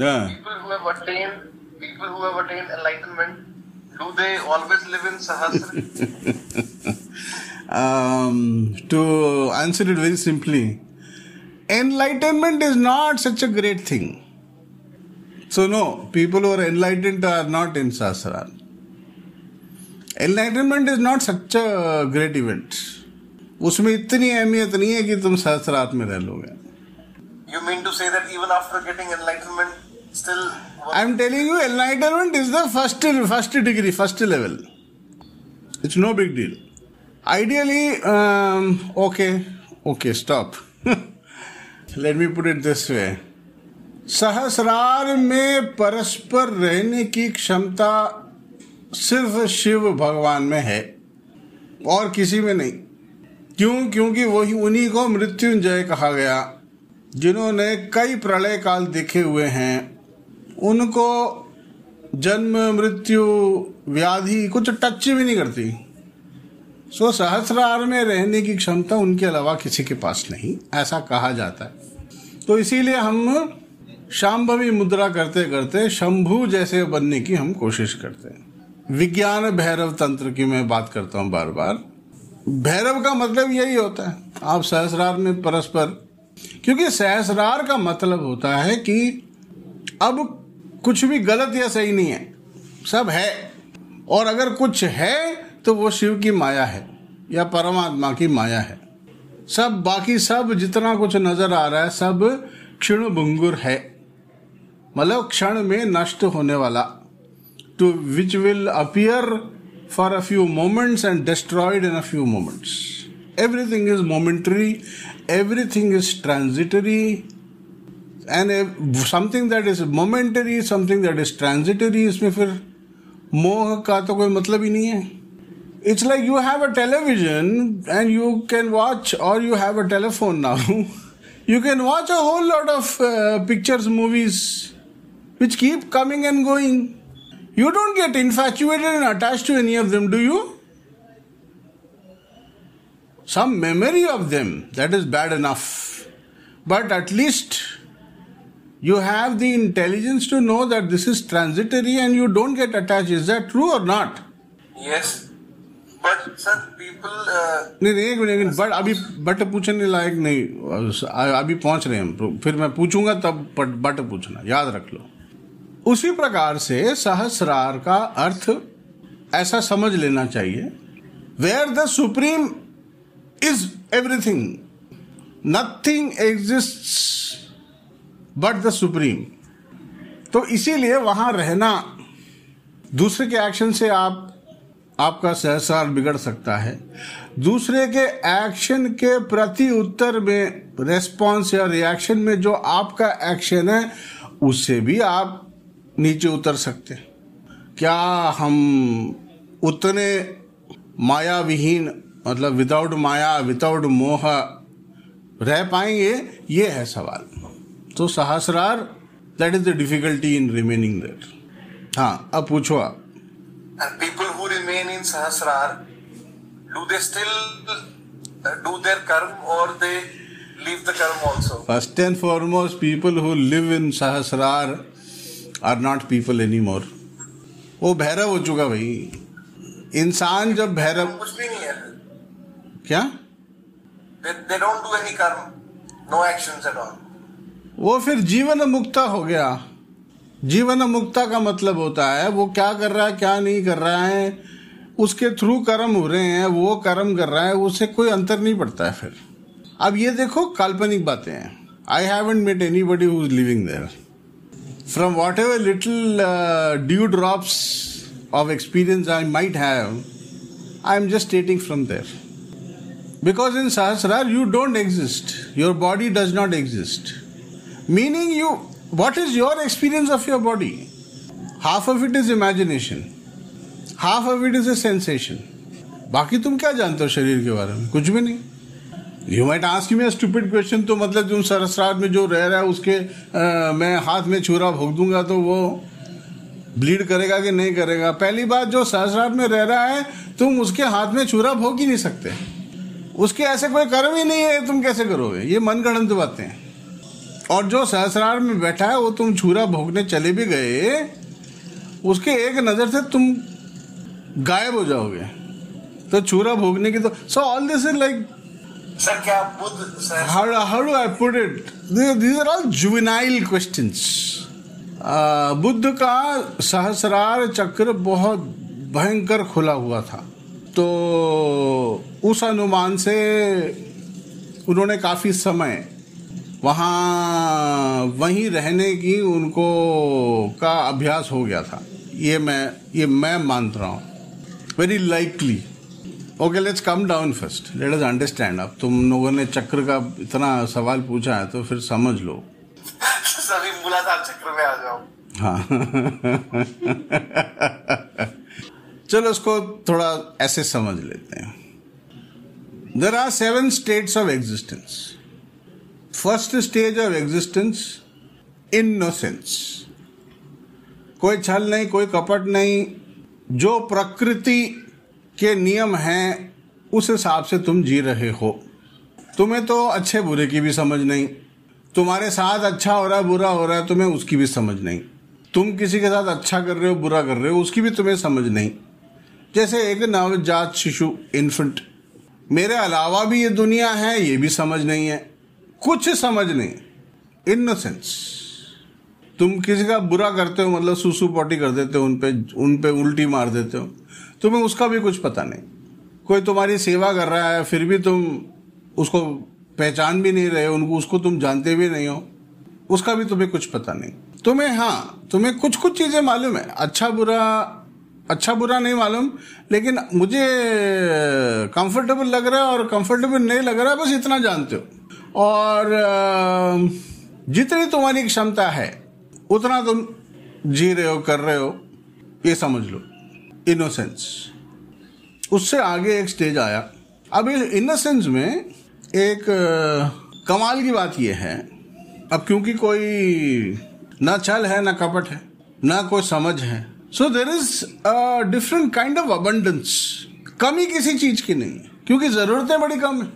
Yeah. People who have attained, people who have attained enlightenment, do they always live in Sahasra? um, to answer it very simply, enlightenment is not such a great thing. So, no, people who are enlightened are not in Sahasrara. Enlightenment is not such a great event. उसमें इतनी अहमियत नहीं है कि तुम सहस्रात में रह लोगे you mean to say that even after getting enlightenment, still I am telling you enlightenment is the first first degree first level it's no big deal ideally okay okay stop let me put it this way सहस्रार में परस्पर रहने की क्षमता सिर्फ़ शिव भगवान में है और किसी में नहीं क्यों क्योंकि वही उन्हीं को मृत्युंजय कहा गया जिन्होंने कई प्रलय काल देखे हुए हैं उनको जन्म, मृत्यु, व्याधि कुछ टच भी नहीं करती। सो सहस्रार में रहने की क्षमता उनके अलावा किसी के पास नहीं, ऐसा कहा जाता है। तो इसीलिए हम शाम्भवी मुद्रा करते करते शंभु जैसे बनने की हम कोशिश करते हैं। विज्ञान भैरव तंत्र की मैं बात करता हूँ बार बार भैरव का मतलब यही होता है। आप सहस्रार में परस्पर, क्योंकि सहस्रार का मतलब होता है कि अब कुछ भी गलत या सही नहीं है। सब है। और अगर कुछ है तो वो शिव की माया है, या परमात्मा की माया है। सब, बाकी सब, जितना कुछ नज़र आ रहा है, सब क्षण भंगुर है। मतलब क्षण में नष्ट होने वाला। To which will appear for a few moments and destroyed in a few moments everything is momentary everything is transitory and something that is momentary something that is transitory इसमें फिर मोह का तो कोई मतलब ही नहीं है। It's like you have a television and you can watch और you have a telephone now you can watch a whole lot of pictures movies which keep coming and going you don't get infatuated and attach to any of them do you some memory of them that is bad enough but at least you have the intelligence to know that this is transitory and you don't get attached. Is that true or not? Yes. But sir people uh, नहीं एक minute but अभी but पूछने लायक नहीं। अभी पहुँच रहे हैं हम। फिर मैं पूछूँगा तब बट पूछना। याद रख लो। उसी प्रकार से सहस्रार का अर्थ ऐसा समझ लेना चाहिए। Where the supreme is everything nothing exist but the supreme तो इसीलिए वहाँ रहना दूसरे के एक्शन से आप, आपका सहसार बिगड़ सकता है। दूसरे के एक्शन के प्रति उत्तर में रेस्पॉन्स या रिएक्शन में जो आपका एक्शन है उससे भी आप नीचे उतर सकते हैं। क्या हम उतने माया विहीन मतलब विदाउट माया विदाउट मोह रह पाएँगे? ये है सवाल। तो Sahasrar that is the difficulty in remaining there हाँ अब पूछो आप। People who remain in Sahasrar do they still do their karma और they first and foremost people who live in Sahasrar are not people any more वो भैरव हो चुका भाई। इंसान जब भैरव कुछ भी नहीं है। क्या? They don't do any karma no action वो फिर जीवन मुक्ता हो गया। जीवन मुक्ता का मतलब होता है, वो क्या कर रहा है, क्या नहीं कर रहा है, उसके थ्रू कर्म हो रहे हैं, वो कर्म कर रहा है, उसे कोई अंतर नहीं पड़ता है फिर। अब ये देखो काल्पनिक बातें हैं। I haven't met anybody who is living there from whatever little dew drops of experience I might have I am just stating from there because in sahasrar, you don't exist. Your body does not exist meaning you what is your experience of your body? Half of it is imagination. Half of it is a sensation. बाकी तुम क्या जानते हो शरीर के बारे में? कुछ भी नहीं। You might ask me stupid question तो मतलब तुम सरसरार में जो रह रहा है उसके आ, मैं हाथ में छुरा भोग दूँगा तो वो ब्लीड करेगा कि नहीं करेगा? पहली बात जो सहस्रार में रह रहा है तुम उसके हाथ में छुरा भोग ही नहीं सकते। उसके ऐसे कोई कर्म ही नहीं है तुम कैसे करोगे? ये मन गणंत बातें हैं। और जो सहस्रार में बैठा है वो तुम छुरा भोगने चले भी गए उसके एक नज़र से तुम गायब हो जाओगे तो छुरा भोगने की तो so all this is like क्या Buddha how, how do I put it? These, these are all juvenile questions. Uh, Buddha का सहस्रार चक्र बहुत भयंकर खुला हुआ था तो उस अनुमान से उन्होंने काफ़ी समय वहाँ वहीं रहने की उनको का अभ्यास हो गया था। ये मैं ये मैं मान रहा हूँ। Very likely okay let's come down first let us understand अब तुम लोगों ने चक्र का इतना सवाल पूछा है तो फिर समझ लो। सभी चक्र में आ जाओ। हाँ। चलो उसको थोड़ा ऐसे समझ लेते हैं। There are seven states of existence first stage of existence innocence. कोई छल नहीं, कोई कपट नहीं। जो प्रकृति के नियम हैं, उस हिसाब से तुम जी रहे हो। तुम्हें तो अच्छे बुरे की भी समझ नहीं। तुम्हारे साथ अच्छा हो रहा है बुरा हो रहा है तुम्हें उसकी भी समझ नहीं। तुम किसी के साथ अच्छा कर रहे हो, बुरा कर रहे हो, उसकी भी तुम्हें समझ नहीं। जैसे एक नवजात शिशु इन्फेंट मेरे अलावा भी ये दुनिया है, ये भी समझ नहीं है। कुछ समझ नहीं। इनोसेंस तुम किसी का बुरा करते हो मतलब सुसु पॉटी कर देते हो, उन पे उन पे उल्टी मार देते हो, तुम्हें उसका भी कुछ पता नहीं। कोई तुम्हारी सेवा कर रहा है, फिर भी तुम उसको पहचान भी नहीं रहे उनको, उसको तुम जानते भी नहीं हो, उसका भी तुम्हें कुछ पता नहीं। तुम्हें हाँ तुम्हें कुछ कुछ चीज़ें मालूम है। अच्छा बुरा अच्छा बुरा नहीं मालूम, लेकिन मुझे कंफर्टेबल लग रहा है और कंफर्टेबल नहीं लग रहा है बस इतना जानते हो। और जितनी तुम्हारी क्षमता है, उतना तुम जी रहे हो, कर रहे हो, ये समझ लो इनोसेंस उससे आगे एक स्टेज आया। अब इनोसेंस में एक कमाल की बात यह है। अब क्योंकि कोई ना छल है, ना कपट है, ना कोई समझ है so there is different kind of abundance कमी किसी चीज़ की नहीं, क्योंकि जरूरतें बड़ी कम है।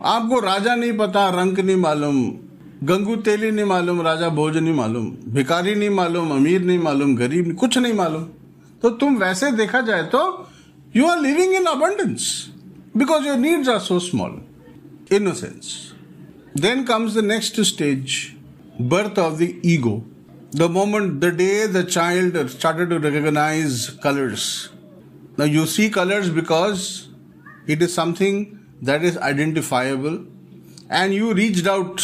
आपको राजा नहीं पता, रंक नहीं मालूम, गंगू तेली नहीं मालूम, राजा भोज नहीं मालूम भिकारी नहीं मालूम, अमीर नहीं मालूम, गरीब नहीं, कुछ नहीं मालूम। तो तुम वैसे देखा जाए तो you are living in abundance because your needs are so small in innocence then comes the next stage birth of the ego the moment the day the child started to recognise colours you see colours because it is something that is identifiable and you reached out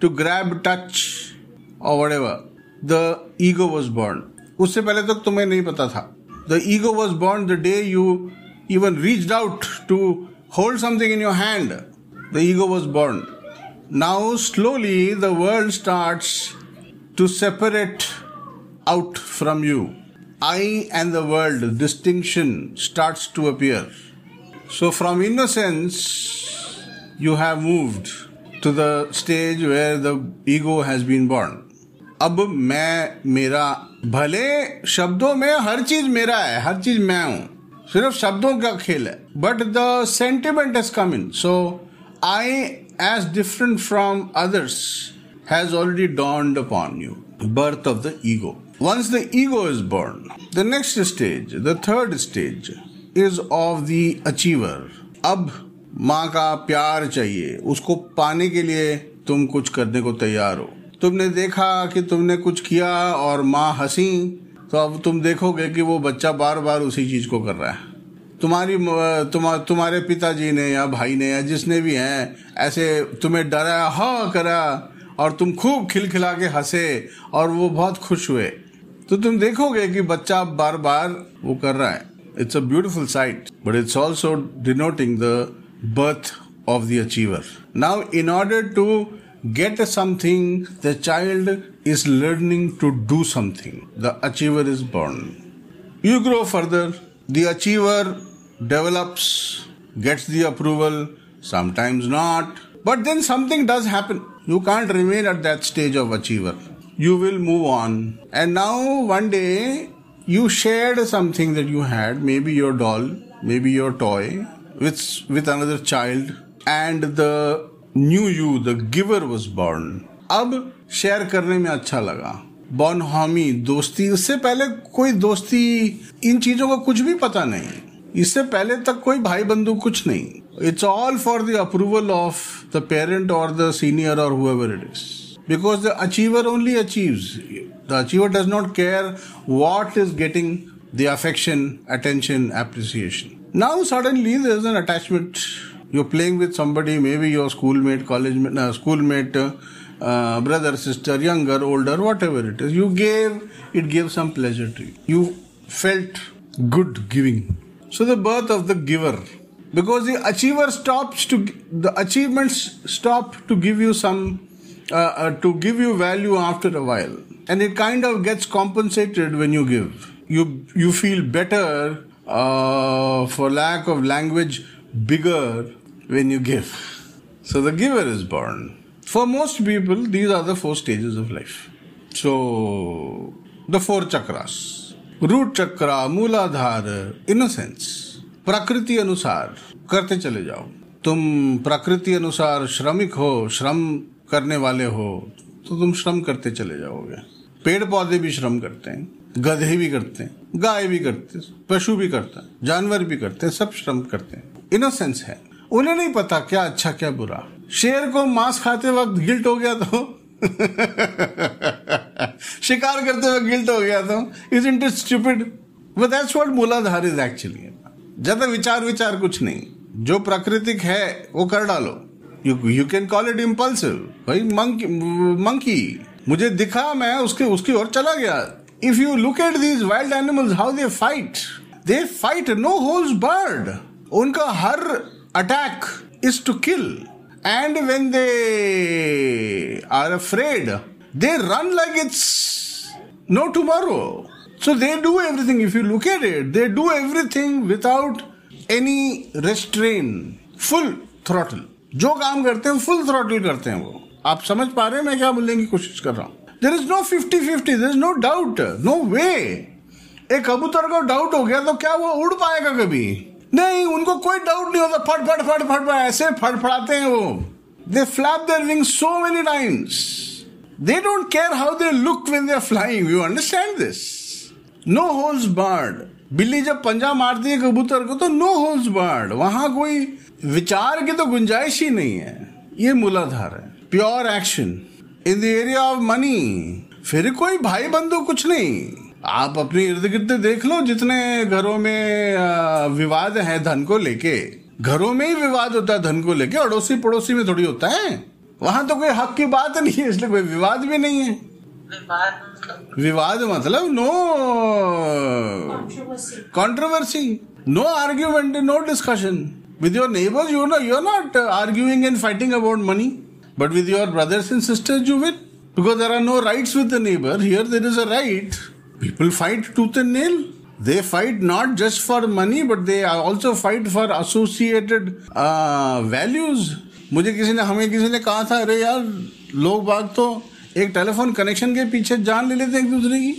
to grab, touch or whatever. The ego was born. उससे पहले तक तुम्हें नहीं पता था the ego was born the day you even reached out to hold something in your hand. The ego was born. Now, slowly, the world starts to separate out from you. I and the world, distinction starts to appear. So, from innocence, you have moved to the stage where the ego has been born. अब मैं मेरा भले शब्दों में हर चीज़ मेरा है हर चीज़ मैं हूँ सिर्फ़ शब्दों का खेल है but the sentiment has come in so I as different from others has already dawned upon you birth of the ego once the ego is born the next stage the third stage is of the achiever अब माँ का प्यार चाहिए। उसको पाने के लिए तुम कुछ करने को तैयार हो। तुमने देखा कि तुमने कुछ किया और माँ हँसी तो अब तुम देखोगे कि वो बच्चा बार बार उसी चीज़ को कर रहा है। तुम्हारी तुम, तुम्हारे पिताजी ने या भाई ने या जिसने भी हैं ऐसे तुम्हें डराया हाँ करा और तुम खूब खिलखिला के हंसे और वो बहुत खुश हुए। तो तुम देखोगे कि बच्चा बार बार वो कर रहा है। It's a beautiful sight, but it's also denoting the birth of the achiever. Now, in order to get something, the child is learning to do something. The achiever is born. You grow further, the achiever develops, gets the approval, sometimes not. But then something does happen. You can't remain at that stage of achiever. You will move on. And now one day you shared something that you had, maybe your doll, maybe your toy, with with another child and the new you the giver was born अब share करने में अच्छा लगा बॉनहॉमी दोस्ती उससे पहले कोई दोस्ती इन चीज़ों का कुछ भी पता नहीं इससे पहले तक कोई भाई बंधु कुछ नहीं it's all for the approval of the parent और द सीनियर और however it is because the achiever only achieves. The achiever does not care what is getting the affection, attention, appreciation. Now suddenly there is an attachment. You're playing with somebody, maybe your schoolmate, college uh, schoolmate, uh, brother, sister, younger, older, whatever it is. You gave, it gave some pleasure to you. You felt good giving. So the birth of the giver. Because the achiever stops to, the achievements stop to give you some uh, uh, to give you value after a while and it kind of gets compensated when you give you you feel better uh, for lack of language bigger when you give so the giver is born for most people these are the four stages of life so the four chakras root chakra Muladhara innocence प्रकृति अनुसार करते चले जाओ तुम प्रकृति अनुसार श्रमिक हो श्रम करने वाले हो तो तुम श्रम करते चले जाओगे पेड़ पौधे भी श्रम करते हैं, गधे भी करते हैं, गाय भी करते हैं, पशु भी करता है, जानवर भी करते हैं, सब श्रम करते हैं। इनोसेंस है। उन्हें नहीं पता क्या अच्छा क्या बुरा। शेर को मांस खाते वक्त गिल्ट हो गया तो? शिकार करते वक्त गिल्ट हो गया तो? Is it stupid but that's Muladhar is actually ज़्यादा विचार विचार कुछ नहीं। जो प्राकृतिक है, वो कर डालो। You you can call it impulsive भाई मंकी मंकी मुझे दिखा मैं उसके उसकी ओर चला गया। If you look at these wild animals how they fight they fight no holds barred उनका हर attack is to kill and when they are afraid they run like it's no tomorrow So they do everything. If you look at it, they do everything without any restraint full throttle. जो काम करते हैं full throttle करते हैं वो। आप समझ पा रहे हैं मैं क्या बोलने की कोशिश कर रहा हूँ? There is no fifty fifty there is no doubt no way एक कबूतर को डाउट हो गया तो क्या वो उड़ पाएगा कभी? नहीं, उनको कोई डाउट नहीं होता, फट फट फट फट फट, ऐसे फड़फड़ाते हैं वो। They flap their wing so many times they don't care how they look when they are flying you understand this no holds barred बिल्ली जब पंजा मारती है कबूतर को तो नो होल्स बार्ड वहाँ कोई विचार की तो गुंजाइश ही नहीं है। ये मूलाधार है। Pure action. In the area of money. फिर कोई भाई बंधु कुछ नहीं। आप अपने इर्द गिर्द देख लो जितने घरों में विवाद है धन को लेके। घरों में ही विवाद होता है धन को लेके अड़ोसी पड़ोसी में थोड़ी होता है। वहाँ तो कोई हक की बात नहीं है इसलिए कोई विवाद भी नहीं है। विवाद मतलब? No controversy no argument no discussion with your neighbors you know you're not uh, arguing and fighting about money. But with your brothers and sisters you will because there are no rights with the neighbor here there is a right people fight tooth and nail they fight not just for money but they also fight for associated uh, values मुझे किसी ने हमें किसी ने कहा था अरे यार लोग बाग तो एक टेलीफोन कनेक्शन के पीछे जान ले लेते हैं एक दूसरे की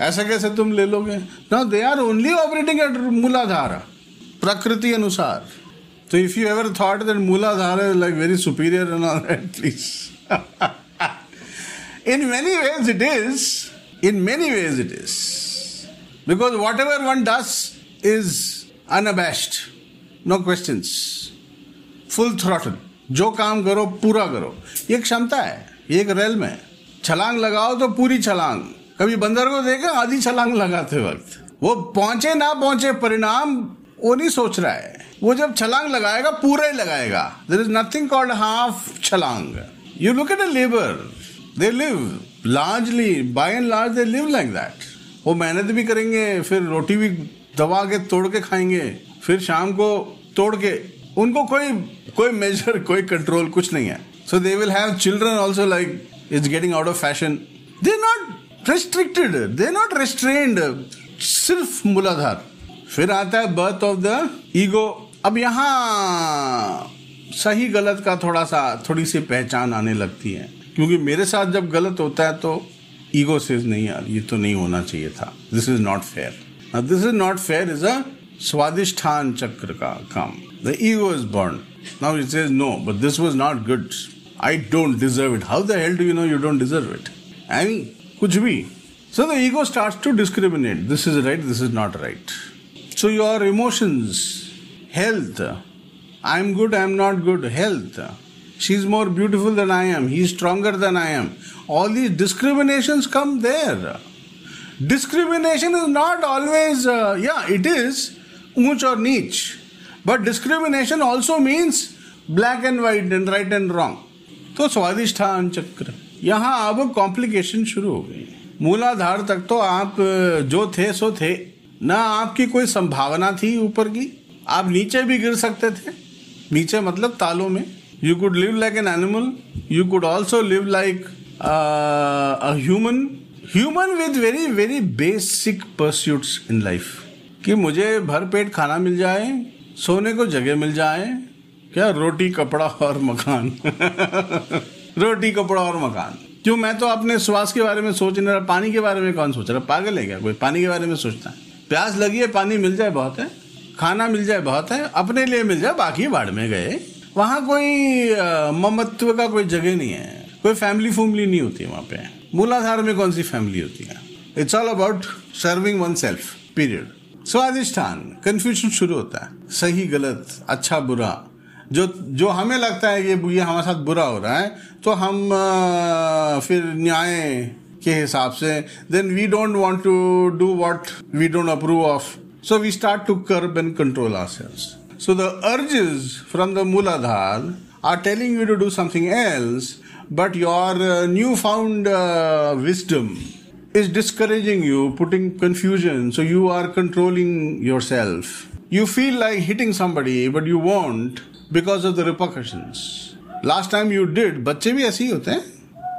ऐसा कैसे तुम ले लोगे no they are only operating at Muladhar प्रकृति अनुसार So if you ever thought that Mooladhara is like very superior and all that, please. in many ways it is. In many ways it is. Because whatever one does is unabashed. No questions. Full throttle. जो काम करो पूरा करो ये क्षमता है ये एक रेल में छलांग लगाओ तो पूरी छलांग कभी बंदर को देखा आधी छलांग लगाते वक्त वो पहुँचे ना पहुँचे परिणाम वो नहीं सोच रहा है। वो जब छलांग लगाएगा, पूरा ही लगाएगा। There is nothing called half छलांग। You look at a labour they live largely by and large they live like that वो मेहनत भी करेंगे, फिर रोटी भी दबा के, तोड़ के खाएँगे, फिर शाम को तोड़ के। उनको कोई कोई मेजर कोई कंट्रोल कुछ नहीं है। So they will have children also like is getting out of fashion they not restricted they not restrained सिर्फ़ मूलाधार। फिर आता है बर्थ ऑफ़ द ईगो अब यहाँ सही गलत का थोड़ा सा, थोड़ी सी पहचान आने लगती है। क्योंकि मेरे साथ जब गलत होता है तो ईगो से नहीं यार, ये तो नहीं होना चाहिए था। This is not fair this is not fair is a Swadhisthan chakra का काम। The ego is born now it says no but this was not good I don't deserve it how the do you know you don't deserve it I कुछ भी। So the ego start to discriminate this is right this is not right so your emotions health i'm good i'm not good health she's more beautiful than i am he's stronger than i am all these discriminations come there discrimination is not always uh, yeah it is unch or niche but discrimination also means black and white and right and wrong तो स्वादिष्ठान चक्र यहाँ अब complication शुरू हो गई मूलाधार तक तो आप जो थे सो थे ना आपकी कोई संभावना थी ऊपर की? आप नीचे भी गिर सकते थे। नीचे मतलब तालों में। You could live like an animal you could also live like human human with very very basic pursuits in life कि मुझे भर पेट खाना मिल जाए, सोने को जगह मिल जाए, क्या रोटी, कपड़ा और मकान? रोटी, कपड़ा और मकान। क्यों मैं तो अपने श्वास के बारे में सोच नहीं रहा, पानी के बारे में कौन सोच रहा? पागल है क्या कोई? पानी के बारे में सोचता है। प्यास लगी है, पानी मिल जाए बहुत है, खाना मिल जाए बहुत है, अपने लिए मिल जाए, बाकी बाढ़ में गए। वहाँ कोई ममत्व का कोई जगह नहीं है। कोई फैमिली फूमली नहीं होती वहाँ पे। मूलाधार में कौन सी फैमिली होती है? It's all about serving oneself period Swadhisthan confusion शुरू होता है। सही, गलत अच्छा बुरा। जो जो हमें लगता है कि ये हमारे साथ बुरा हो रहा है तो हम फिर न्याय के हिसाब से then we don't want to do what we don't approve of so we start to curb and control ourselves so the urges from the muladhar are telling you to do something else but your uh, newfound uh, wisdom is discouraging you, putting confusion, so you are controlling yourself. You feel like hitting somebody, but you won't because of the repercussions. Last time you did, बच्चे भी ऐसे ही होते हैं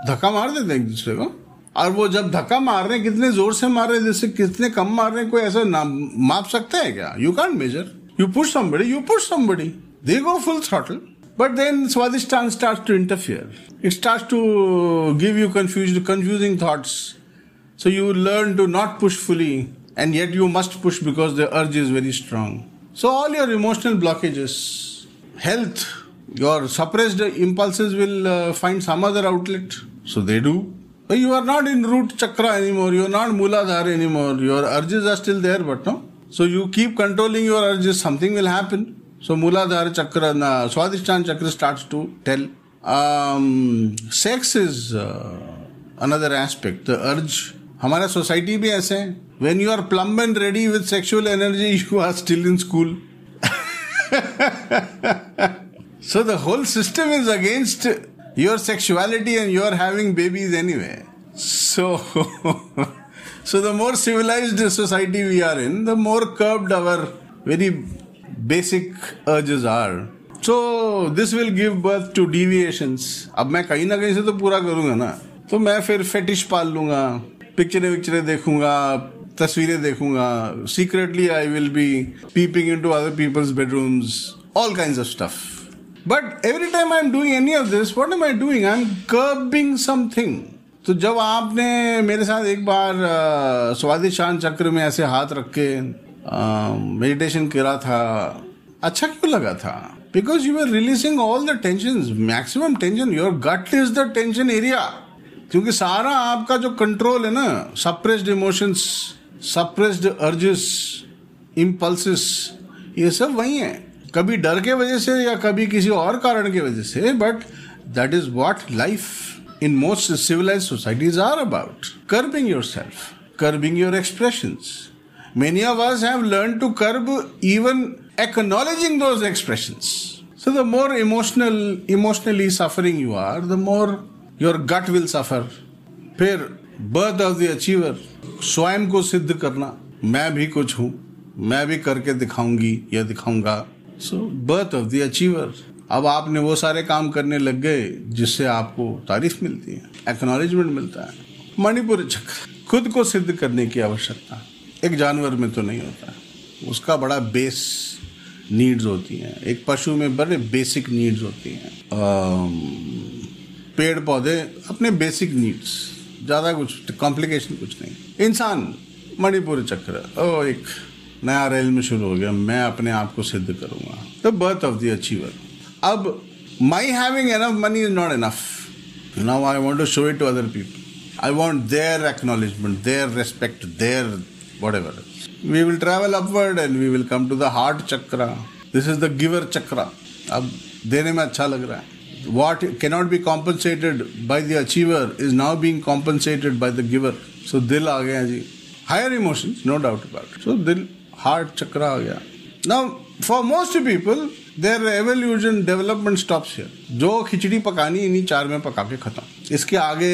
धक्का मार देते हैं एक दूसरे को और वो जब धक्का मार रहे हैं, कितने ज़ोर से मार रहे हैं, जैसे कितने कम मार रहे हैं, कोई ऐसा ना माप सकते हैं क्या? You can't measure you push somebody you push somebody they go full throttle but then Swadhisthan start to interfere it start to give you confuse confusing thoughts so you learn to not push fully and yet you must push because the urge is very strong so all your emotional blockages health your suppressed impulse will find some other outlet so they do But you are not in root chakra anymore. You are not muladhara anymore. Your urges are still there, but no. So you keep controlling your urges. Something will happen. So Muladhara Chakra, uh, Swadhisthana Chakra starts to tell. Um, sex is uh, another aspect. The urge. हमारा society भी ऐसे है when you are plump and ready with sexual energy you are still in school so the whole system is against your sexuality and you are having babies anyway so so the more civilized society we are in the more curbed our very basic urges are. So this will give birth to deviations. अब मैं कहीं ना कहीं से तो पूरा करूंगा ना तो मैं फिर फेटिश पाल लूंगा पिक्चरें विक्चरें देखूंगा तस्वीरें देखूंगा secretly I will be peeping into other people's bedrooms all kind of stuff but every time I am doing any of this what am I doing I am curbing something तो जब आपने मेरे साथ एक बार स्वादिष्ट शान चक्र में ऐसे हाथ रख के मेडिटेशन करा था अच्छा क्यों लगा था? Because you are releasing all the tension maximum tension your gut is the tension area क्योंकि सारा आपका जो कंट्रोल है ना suppressed emotions suppressed urges impulses ये सब वही है। कभी डर के वजह से या कभी किसी और कारण के वजह से but that is what life in most civilised societies are about curbing yourself curbing your expression many of us have learn to curb even acknowledging those expression so the more emotional emotionally suffering you are the more your gut will suffer फिर birth of the achiever स्वयं को सिद्ध करना। मैं भी कुछ हूँ, मैं भी करके दिखाऊँगी या दिखाऊँगा। So birth of the achiever अब आपने वो सारे काम करने लग गए जिससे आपको तारीफ़ मिलती है एक्नॉलेजमेंट मिलता है। मणिपुर चक्र, खुद को सिद्ध करने की आवश्यकता। एक जानवर में तो नहीं होता। उसका बड़ा बेस नीड्स होती हैं। एक पशु में बड़े बेसिक नीड्स होती हैं। पेड़ पौधे अपने बेसिक नीड्स ज़्यादा कुछ कॉम्प्लिकेशन कुछ नहीं। इंसान, मणिपुर चक्र। ओ, एक नया रेल में शुरू हो गया मैं अपने आप को सिद्ध करूँगा the birth of the achiever अब my My having enough money is not enough. Now I want to show it to other people. I want their acknowledgement, their respect, their whatever. We will travel upward and we will come to the heart chakra. This is the giver chakra. अब देने में अच्छा लग रहा है what cannot be compensated by the achiever is now being compensated by the giver so दिल आ गया जी higher emotions no doubt about it so दिल heart chakra आ गया now for most people there evolution development stops here. जो खिचड़ी पकानी इन्हीं चार में पका के खत्म। इसके आगे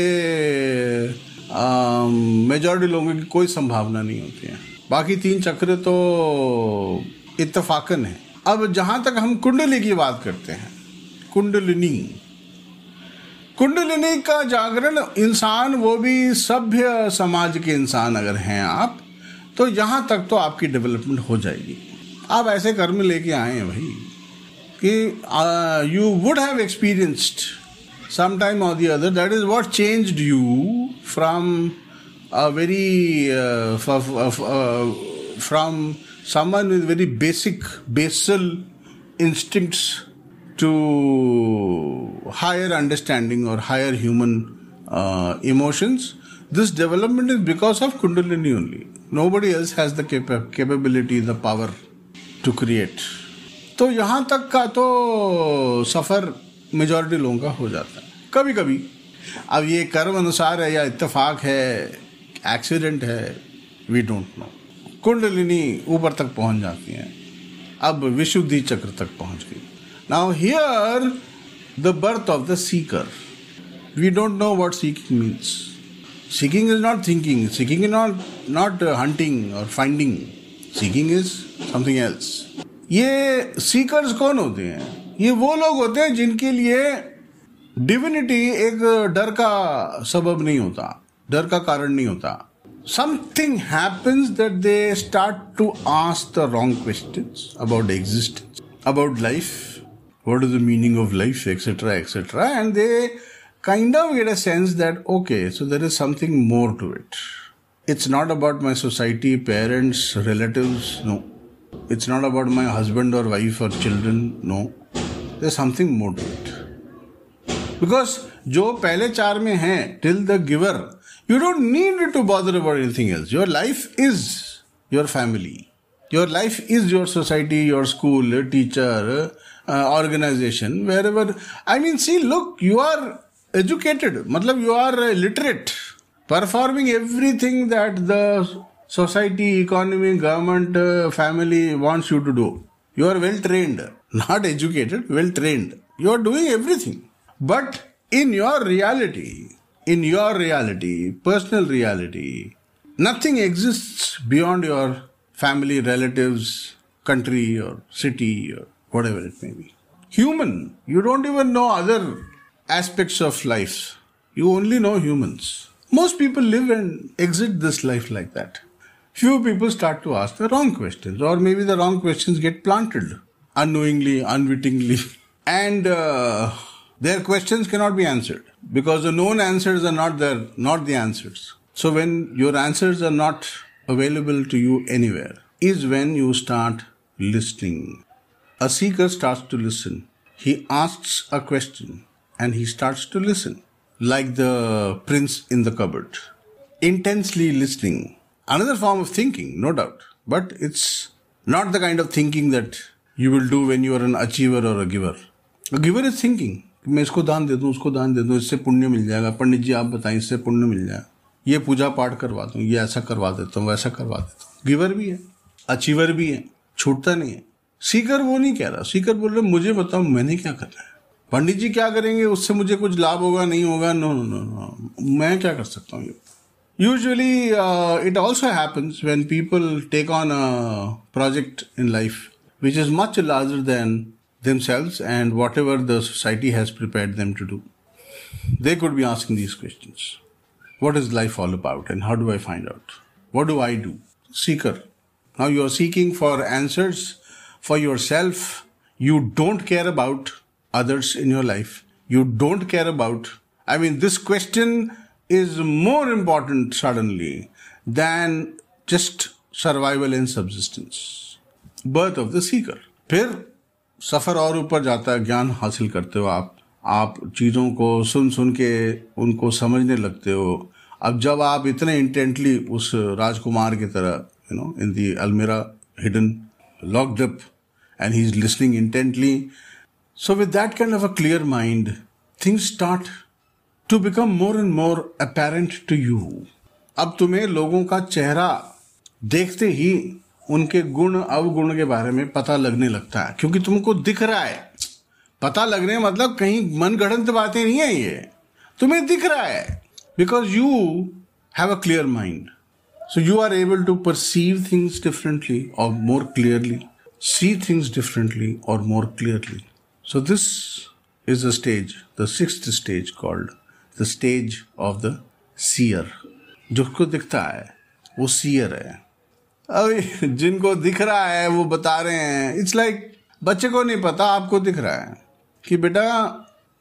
मेजॉरिटी लोगों की कोई संभावना नहीं होती है। बाकी तीन चक्र तो इतफाकन है। अब जहाँ तक हम कुंडली की बात करते हैं, कुंडलिनी। कुंडलिनी का जागरण इंसान, वो भी सभ्य समाज के इंसान अगर हैं आप तो यहाँ तक तो आपकी डेवलपमेंट हो जाएगी। आप ऐसे कर्म लेके आए हैं भाई कि you would have experienced some time or the other that is what changed you from a very from someone with very basic basal instincts to higher understanding और higher human emotions this development is because of kundalini only else has the capa- capability, the power to create. तो यहाँ तक का तो सफ़र majority लोगों का हो जाता है। कभी कभी अब ये कर्म अनुसार है या इत्तेफाक है एक्सीडेंट है वी डोंट नो कुंडलिनी ऊपर तक पहुँच जाती है। अब विशुद्धि चक्र तक पहुँच गई। Now here the birth of the seeker we don't know what seeking means seeking is not thinking seeking is not not hunting और finding seeking is something else ये सीकर्स कौन होते हैं ये वो लोग होते हैं जिनके लिए डिविनिटी एक डर का सबब नहीं होता डर का कारण नहीं होता something happens that they start to ask the wrong questions about existence, about life, what is the meaning of life, etc., etc., and they kind of get a sense that okay, so there is something more to it. It's not about my society, parents, relatives, no. It's not about my husband or wife or children, no. There's something more to it. Because जो पहले चार में है till the giver you don't need to bother about anything else. Your life is your family. Your life is your society, your school, your teacher, uh, organization, wherever. I mean, see, look, you are educated. Matlab, you are literate. Performing everything that the society, economy, government, uh, family wants you to do. You are well trained. Not educated, well trained. You are doing everything. But in your reality, in your reality, personal reality, nothing exists beyond your family, relatives, country, or city, or whatever it may be. Human, you don't even know other aspects of life. You only know humans. Most people live and exit this life like that. Few people start to ask the wrong questions, or maybe the wrong questions get planted unknowingly, unwittingly, and uh, their questions cannot be answered because the known answers are not there, not the answers. So when your answers are not available to you anywhere, is when you start listening. A seeker starts to listen. He asks a question and he starts to listen, like the prince in the cupboard. Intensely listening. Another form of thinking, no doubt, but it's not the kind of thinking that you will do when you are an achiever or a giver. A giver is thinking. मैं इसको दान दे दूँ उसको दान दे दूँ इससे पुण्य मिल जाएगा पंडित जी आप बताएँ इससे पुण्य मिल जाएगा ये पूजा पाठ करवा दूँ ये ऐसा करवा देता हूँ वैसा करवा देता हूँ गिवर भी है अचीवर भी है छूटता नहीं है सीकर वो नहीं कह रहा सीकर बोल रहे मुझे बताओ मैंने क्या करना है पंडित जी क्या करेंगे उससे मुझे कुछ लाभ होगा नहीं होगा नो नो नो नो मैं क्या कर सकता हूँ Usually, uh, it also happens when people take on a project in life which is much larger than themselves and whatever the society has prepared them to do. They could be asking these questions What is life all about and how do I find out? What do I do? Seeker. Now you are seeking for answers for yourself. You don't care about others in your life. You don't care about. I mean, this question is more important suddenly than just survival and subsistence. Birth of the seeker. फिर सफ़र और ऊपर जाता है ज्ञान हासिल करते हो आप आप चीज़ों को सुन सुन के उनको समझने लगते हो अब जब आप इतने इंटेंटली उस राजकुमार की तरह you know in the अलमेरा hidden locked up and he is listening intently so with that kind of a clear mind things start to become more and more apparent to you अब तुम्हें लोगों का चेहरा देखते ही उनके गुण, अवगुण के बारे में पता लगने लगता है। क्योंकि तुमको दिख रहा है। पता लगने मतलब कहीं मन बातें नहीं है ये। तुम्हें दिख रहा है। Because you have a clear mind so you are able to perceive things differently और more clearly see things differently और more clearly so this is the stage the six stage called the stage of the seer जो दिखता है वो shear है। अभी जिनको दिख रहा है वो बता रहे हैं। इट्स लाइक like, बच्चे को नहीं पता आपको दिख रहा है। कि बेटा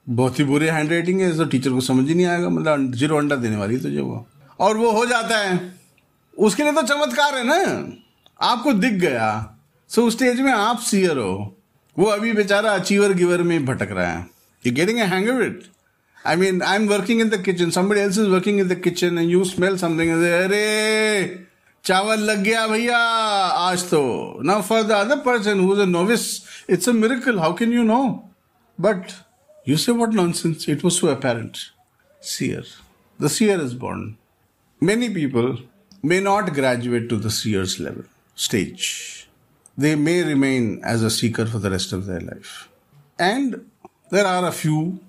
बहुत ही बुरी हैंड राइटिंग है तो टीचर को समझ ही नहीं आएगा। मतलब ज़ीरो अंडा देने वाली तो जो वो। और वो हो जाता है। उसके लिए तो चमत्कार है ना। आपको दिख गया। सो उस स्टेज में आप सीयर हो। वो अभी बेचारा अचीवर गिवर में भटक रहा है। You getting hang of it I mean I am working in the kitchen somebody else is working in the kitchen and you smell something अरे, चावल लग गया भैया, आज तो। ना for the other person who is a novice it's a miracle how can you know but you say what nonsense it was so apparent seer. The seer is born. Many people may not graduate to the seer's level, stage. They may remain as a seeker for the rest of their life. And there are a few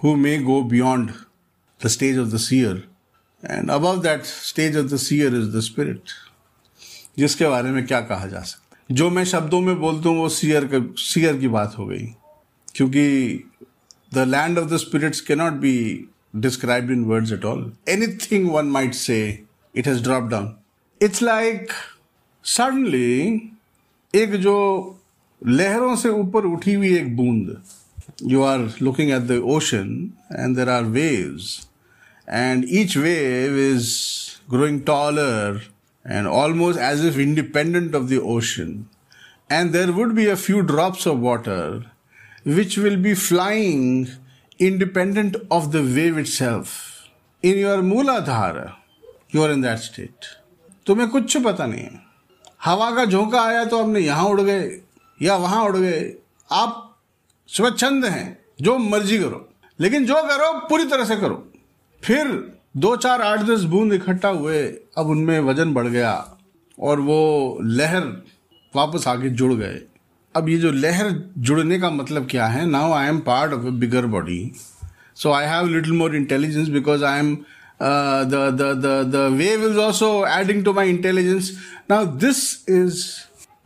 who may go beyond the stage of the seer. And above that stage of the seer is the spirit जिसके बारे में क्या कहा जा सकता है? जो मैं शब्दों में बोलता हूँ, वो सीयर का सीयर की बात हो गई। क्योंकि the land of the spirits can not be described in words at all anything one might say it has drop down it's like suddenly एक जो लहरों से ऊपर उठी हुई एक बूंद you are looking at the ocean and there are waves and each wave is growing taller and almost as if independent of the ocean and there would be a few drop of water which will be flying independent of the wave itself in your Muladhara you are in that state तुम्हें कुछ पता नहीं है। हवा का झोंका आया तो आपने यहाँ उड़ गए, या वहाँ उड़ गए। आप स्वच्छंद हैं, जो मर्ज़ी करो। लेकिन जो करो, पूरी तरह से करो। फिर दो चार आठ दस बूंद इकट्ठा हुए, अब उनमें वज़न बढ़ गया और वो लहर वापस आके जुड़ गए। अब ये जो लहर जुड़ने का मतलब क्या है? Now I am part of a bigger body so I have little more intelligence because I am the the the the wave is also adding to my intelligence now this is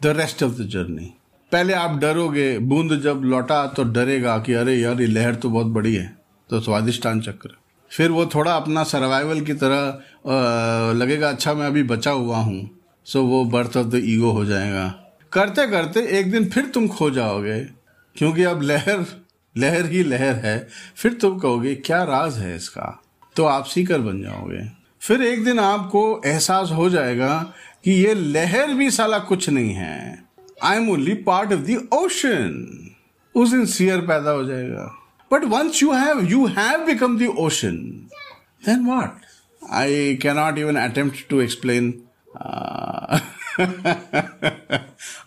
the rest of the journey पहले आप डरोगे, बूंद जब लौटा तो डरेगा कि अरे यार, ये लहर तो बहुत बड़ी है तो स्वादिष्टान चक्र। फिर वो थोड़ा अपना सर्वाइवल की तरह लगेगा अच्छा मैं अभी बचा हुआ हूँ सो वो बर्थ ऑफ़ द ईगो हो जाएगा। करते करते एक दिन फिर तुम खो जाओगे, क्योंकि अब लहर लहर ही लहर है। फिर तुम कहोगे, क्या राज है इसका? तो आप सीकर बन जाओगे। फिर एक दिन आपको एहसास हो जाएगा कि ये लहर भी साला कुछ नहीं है। I am only part of ocean उस दिन सियर पैदा हो जाएगा। But once you have you have become the ocean then what I cannot even attempt to explain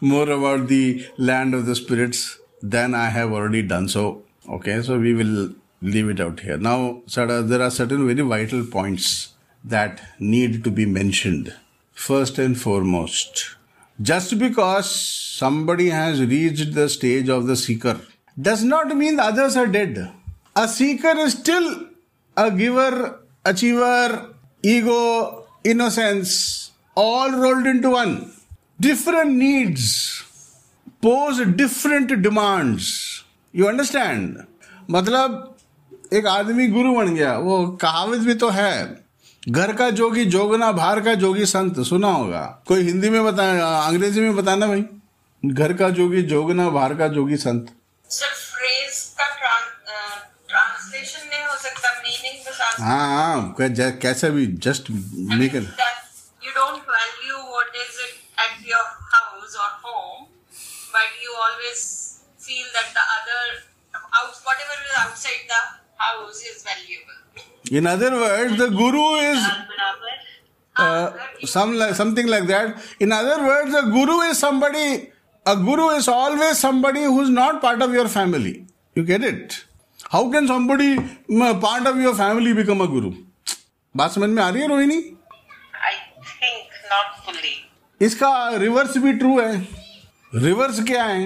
more about the land of the spirits then I have already done so okay so we will leave it out here. Now, there are certain very vital points that need to be mentioned. First and foremost, just because somebody has reached the stage of the seeker does not mean the others are dead. A seeker is still a giver, achiever, ego, innocence, all rolled into one. Different needs pose different demands. You understand? मतलब एक आदमी गुरु बन गया वो कहावत भी तो है। घर का जोगी जोगना बाहर का जोगी संत सुना होगा। कोई हिंदी में बताया अंग्रेज़ी में बताना भाई। घर का जोगी जोगना बाहर का जोगी संत। नहीं हो सकता मीनिंग बस हाँ हाँ कैसे भी just make it you don't value what is it at your house or home but you always feel outside the house is valuable. In other words, the guru is uh, some like, something like that. In other words, a guru is somebody. A guru is always somebody who's not part of your family. You get it? How can somebody mm, part of your family become a guru? बात समझ में आ रही है Rohini I think not fully. इसका reverse भी true है reverse क्या है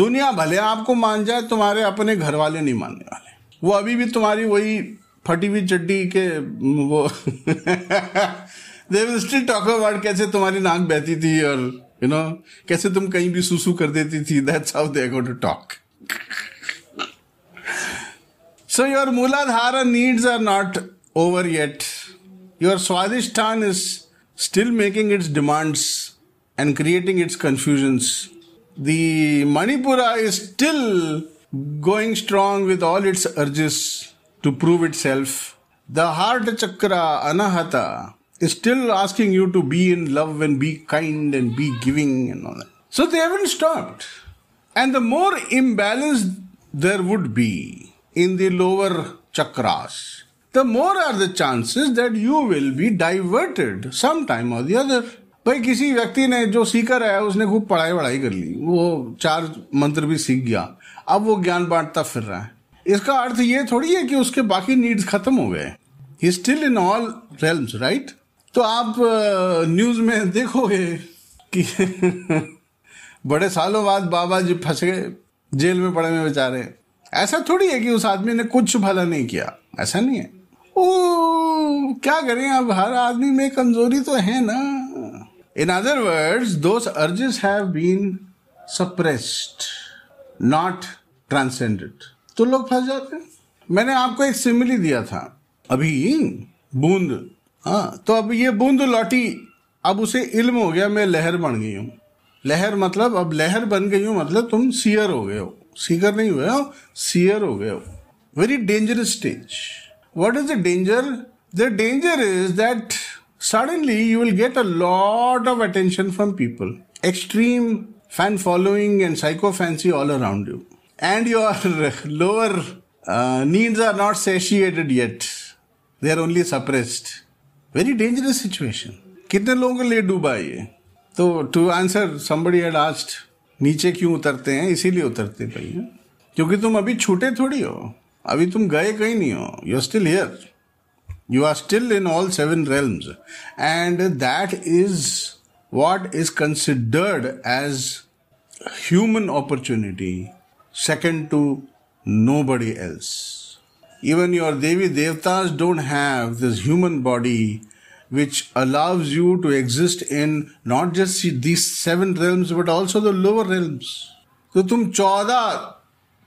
दुनिया भले आपको मान जाए तुम्हारे अपने घर वाले नहीं मानने वाले वो अभी भी तुम्हारी वही फटी हुई चड्डी के वो देव स्टिल टॉक अबाउट कैसे तुम्हारी नाक बहती थी और यू नो कैसे तुम कहीं भी सुसु कर देती थी। That's how they go to talk so your Muladhara needs are not over yet your Swadhisthana is still making its demands and creating its confusions the Manipura is still going strong with all its urges to prove itself. The heart chakra, Anahata, is still asking you to be in love and be kind and be giving and all that. So they haven't stopped. And the more imbalance there would be in the lower chakras, the more are the chances that you will be diverted sometime or the other. भाई किसी व्यक्ति ने जो सीकर है उसने खूब पढ़ाई वढ़ाई कर ली वो चार मंत्र भी सीख गया अब वो ज्ञान बांटता फिर रहा है। इसका अर्थ ये थोड़ी है कि उसके बाकी नीड्स खत्म हो गए। He still in all realms right तो आप न्यूज़ में देखोगे कि बड़े सालों बाद बाबा जी फंस गए, जेल में पड़े हुए बेचारे। ऐसा थोड़ी है कि उस आदमी ने कुछ भला नहीं किया। ऐसा नहीं है। ओ, क्या करें अब? हर आदमी में कमज़ोरी तो है ना। In other words those urges have been suppressed not transcended तो लोग फंस जाते हैं। मैंने आपको एक सिमिली दिया था। अभी बूंद। हाँ तो अब ये बूंद लौटी। अब उसे इल्म हो गया, मैं लहर बन गई हूँ। लहर मतलब अब लहर बन गई हूँ मतलब तुम सियर हो गए हो। सीकर नहीं हुए हो सियर हो गए हो। Very dangerous stage what is the danger the danger is that suddenly you will get a lot of attention from people extreme fan following and psycho fancy all around you and your lower uh, needs are not satiated yet they are only suppressed very dangerous situation कितने लोगों को ले डूबा ये तो to answer somebody had asked नीचे क्यों उतरते हैं इसीलिए उतरते भैया क्योंकि तुम अभी छूटे थोड़ी हो अभी तुम गए कहीं नहीं हो you are still here you are still in all seven realms and that is what is considered as human opportunity second to nobody else even your devi devtas don't have this human body which allows you to exist in not just these seven realms but also the lower realms तो तुम चौदह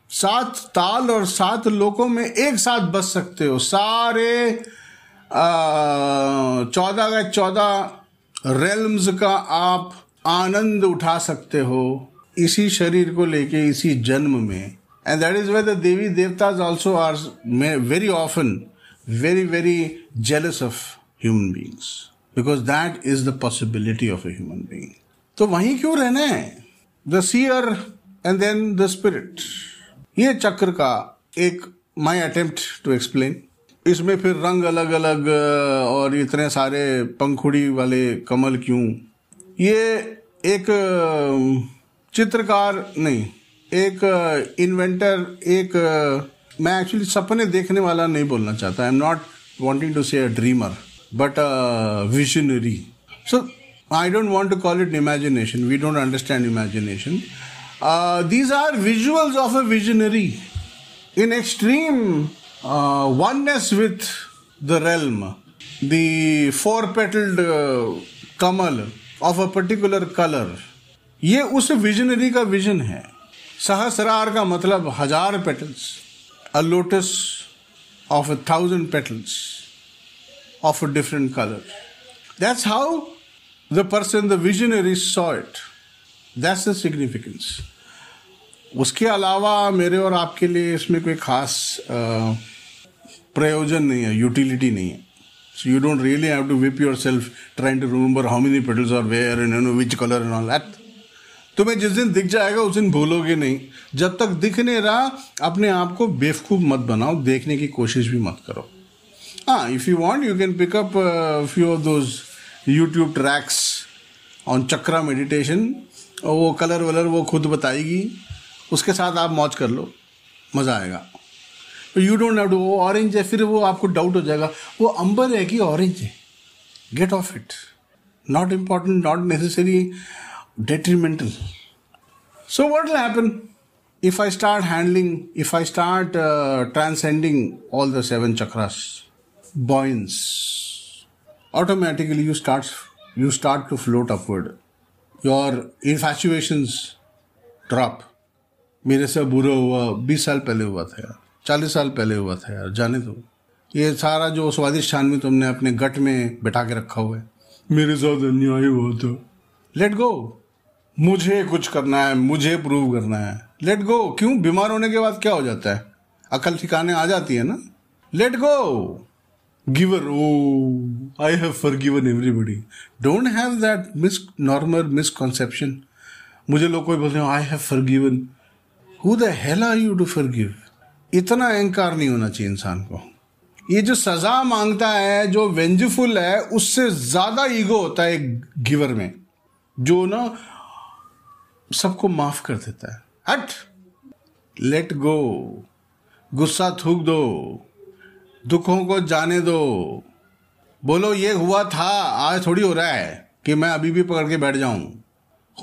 सात ताल और सात लोकों में एक साथ बस सकते हो सारे चौदह का चौदह रेल्म्स का आप आनंद उठा सकते हो इसी शरीर को लेके, इसी जन्म में। And that is way the devi devtas also are very often very very jealous of human beings because that is the possibility of a human being तो वहीं क्यों रहना है? The seer and then the spirit ये चक्र का एक my attempt to explain इसमें फिर रंग अलग अलग और इतने सारे पंखुड़ी वाले कमल क्यों? ये एक चित्रकार नहीं, एक इन्वेंटर एक मैं एक्चुअली सपने देखने वाला नहीं बोलना चाहता। I am not wanting to say dreamer but visionary so I don't want to call it imagination we don't understand imagination these are visuals of a visionary in extreme uh, oneness with the realm. The four petaled uh, kamal of a particular color. ये उस visionary का vision है सहस्रार का मतलब हज़ार petals a lotus of a thousand petals of a different colour that's how the person the visionary saw it that's the significance उसके अलावा मेरे और आपके लिए इसमें कोई खास प्रयोजन नहीं है यूटिलिटी नहीं है। So you don't really have to whip yourself trying to remember how many petals are where and know which colour and all that तुम्हें जिस दिन दिख जाएगा, उस दिन भूलोगे नहीं। जब तक दिख नहीं रहा, अपने आप को बेवकूफ़ मत बनाओ, देखने की कोशिश भी मत करो। हाँ if you want you can pick up few of those YouTube tracks on chakra meditation वो कलर वलर वो खुद बताएगी। उसके साथ आप मौज कर लो। मज़ा आएगा। यू डोंट हैव टू वो ऑरेंज है, फिर वो आपको डाउट हो जाएगा। वो अंबर है कि ऑरेंज है। Get off it not important not necessary detrimental so what will happen if I start handling if I start transcending all the seven chakras बॉइंस automatically you start you start to float upward your infatuations drop मेरे से बुरा हुआ, बीस साल पहले हुआ था यार। चालीस साल पहले हुआ था यार, जाने दो। ये सारा जो स्वादिष्ट छान में तुमने अपने गट में बिठा के रखा हुआ है, मेरे साथ अन्याय हुआ था। लेट गो मुझे कुछ करना है, मुझे प्रूव करना है। लेट गो क्यों? बीमार होने के बाद क्या हो जाता है? अकल ठिकाने आ जाती है ना? Let go giver oh I have forgiven everybody don't have that miss normal misconception मुझे लोग कोई बोलते हैं I have forgiven who the hell are you to forgive इतना अहंकार नहीं होना चाहिए इंसान को। ये जो सजा माँगता है, जो वेंजफुल है, उससे ज़्यादा ईगो होता है गिवर में, जो ना सबको माफ़ कर देता है। हट! लेट गो गुस्सा थूक दो। दुखों को जाने दो। बोलो, ये हुआ था, आज थोड़ी हो रहा है कि मैं अभी भी पकड़ के बैठ जाऊँ।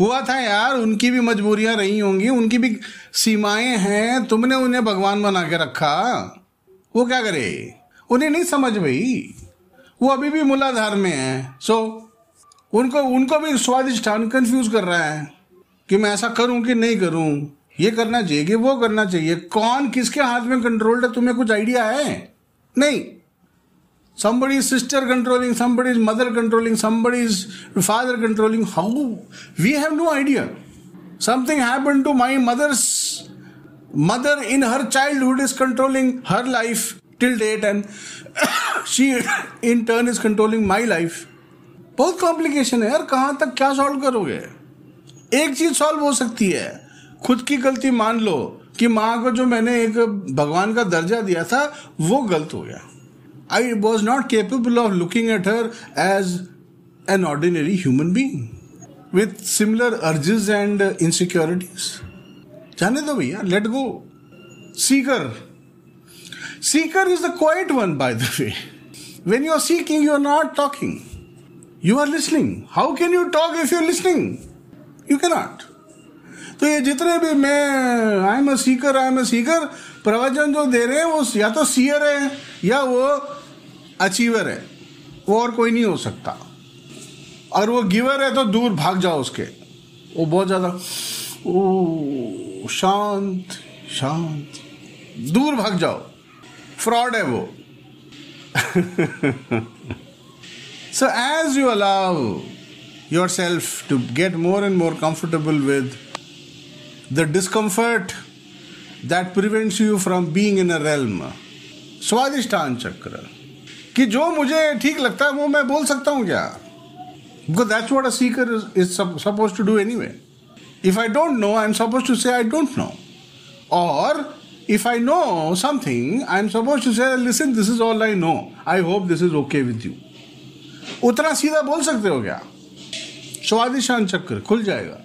हुआ था यार, उनकी भी मजबूरियाँ रही होंगी, उनकी भी सीमाएँ हैं, तुमने उन्हें भगवान बना के रखा। वो क्या करे? उन्हें नहीं समझ भाई। वो अभी भी मूलाधार में है। सो उनको उनको भी स्वादिष्ट कंफ्यूज कर रहा है कि मैं ऐसा करूँ कि नहीं करूँ। ये करना चाहिए कि वो करना चाहिए। कौन किसके हाथ में कंट्रोल्ड है? तुम्हें कुछ आइडिया है? नहीं। Somebody is sister controlling somebody is mother controlling somebody is father controlling how we have no idea something happened to my mother's mother in her childhood is controlling her life till date and she in turn is controlling my life बहुत complication है यार कहाँ तक क्या solve करोगे एक चीज़ solve हो सकती है खुद की गलती मान लो कि माँ को जो मैंने एक भगवान का दर्जा दिया था वो गलत हो गया I was not capable of looking at her as an ordinary human being with similar urges and insecurities जाने दो भैया let go seeker seeker is the quiet one by the way when you are seeking you are not talking you are listening how can you talk if you are listening you cannot तो ये जितने भी मैं I am a seeker I am a seeker प्रवचन जो दे रहे हैं वो या तो सीयर है, या वो अचीवर है। वो और कोई नहीं हो सकता। और वो गिवर है तो दूर भाग जाओ उसके। वो बहुत ज़्यादा, ओ, शांत शांत। दूर भाग जाओ। फ्रॉड है वो। So as you allow yourself to get more and more comfortable with the discomfort that prevents you from being in a realm Swadhisthana chakra कि जो मुझे ठीक लगता है वो मैं बोल सकता हूँ क्या? Because that's what a seeker is suppose to do anyway if I don't know I am suppose to say I don't know और if I know something, I'm supposed to say, listen, this is all I know. I hope this is okay with you. उतना सीधा बोल सकते हो क्या? स्वादिशान चक्र खुल जाएगा।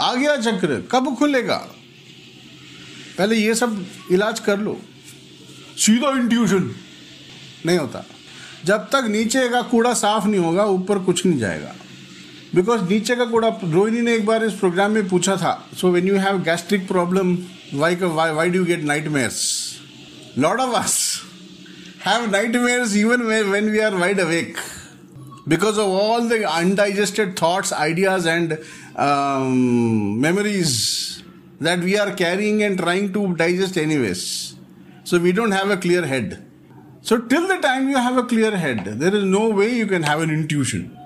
आ गया चक्र कब खुलेगा? पहले ये सब इलाज कर लो। सीधा इंट्यूशन नहीं होता जब तक नीचे का कूड़ा साफ़ नहीं होगा ऊपर कुछ नहीं जाएगा बिकॉज़ नीचे का कूड़ा रोहिणी ने एक बार इस प्रोग्राम में पूछा था so when you have gastric problem why why do get nightmares lot of us have nightmares even when we are wide awake because of all the undigested thoughts, ideas, and um, memories that we are carrying and trying to digest, anyways. So we don't have a clear head. So till the time you have a clear head, there is no way you can have an intuition.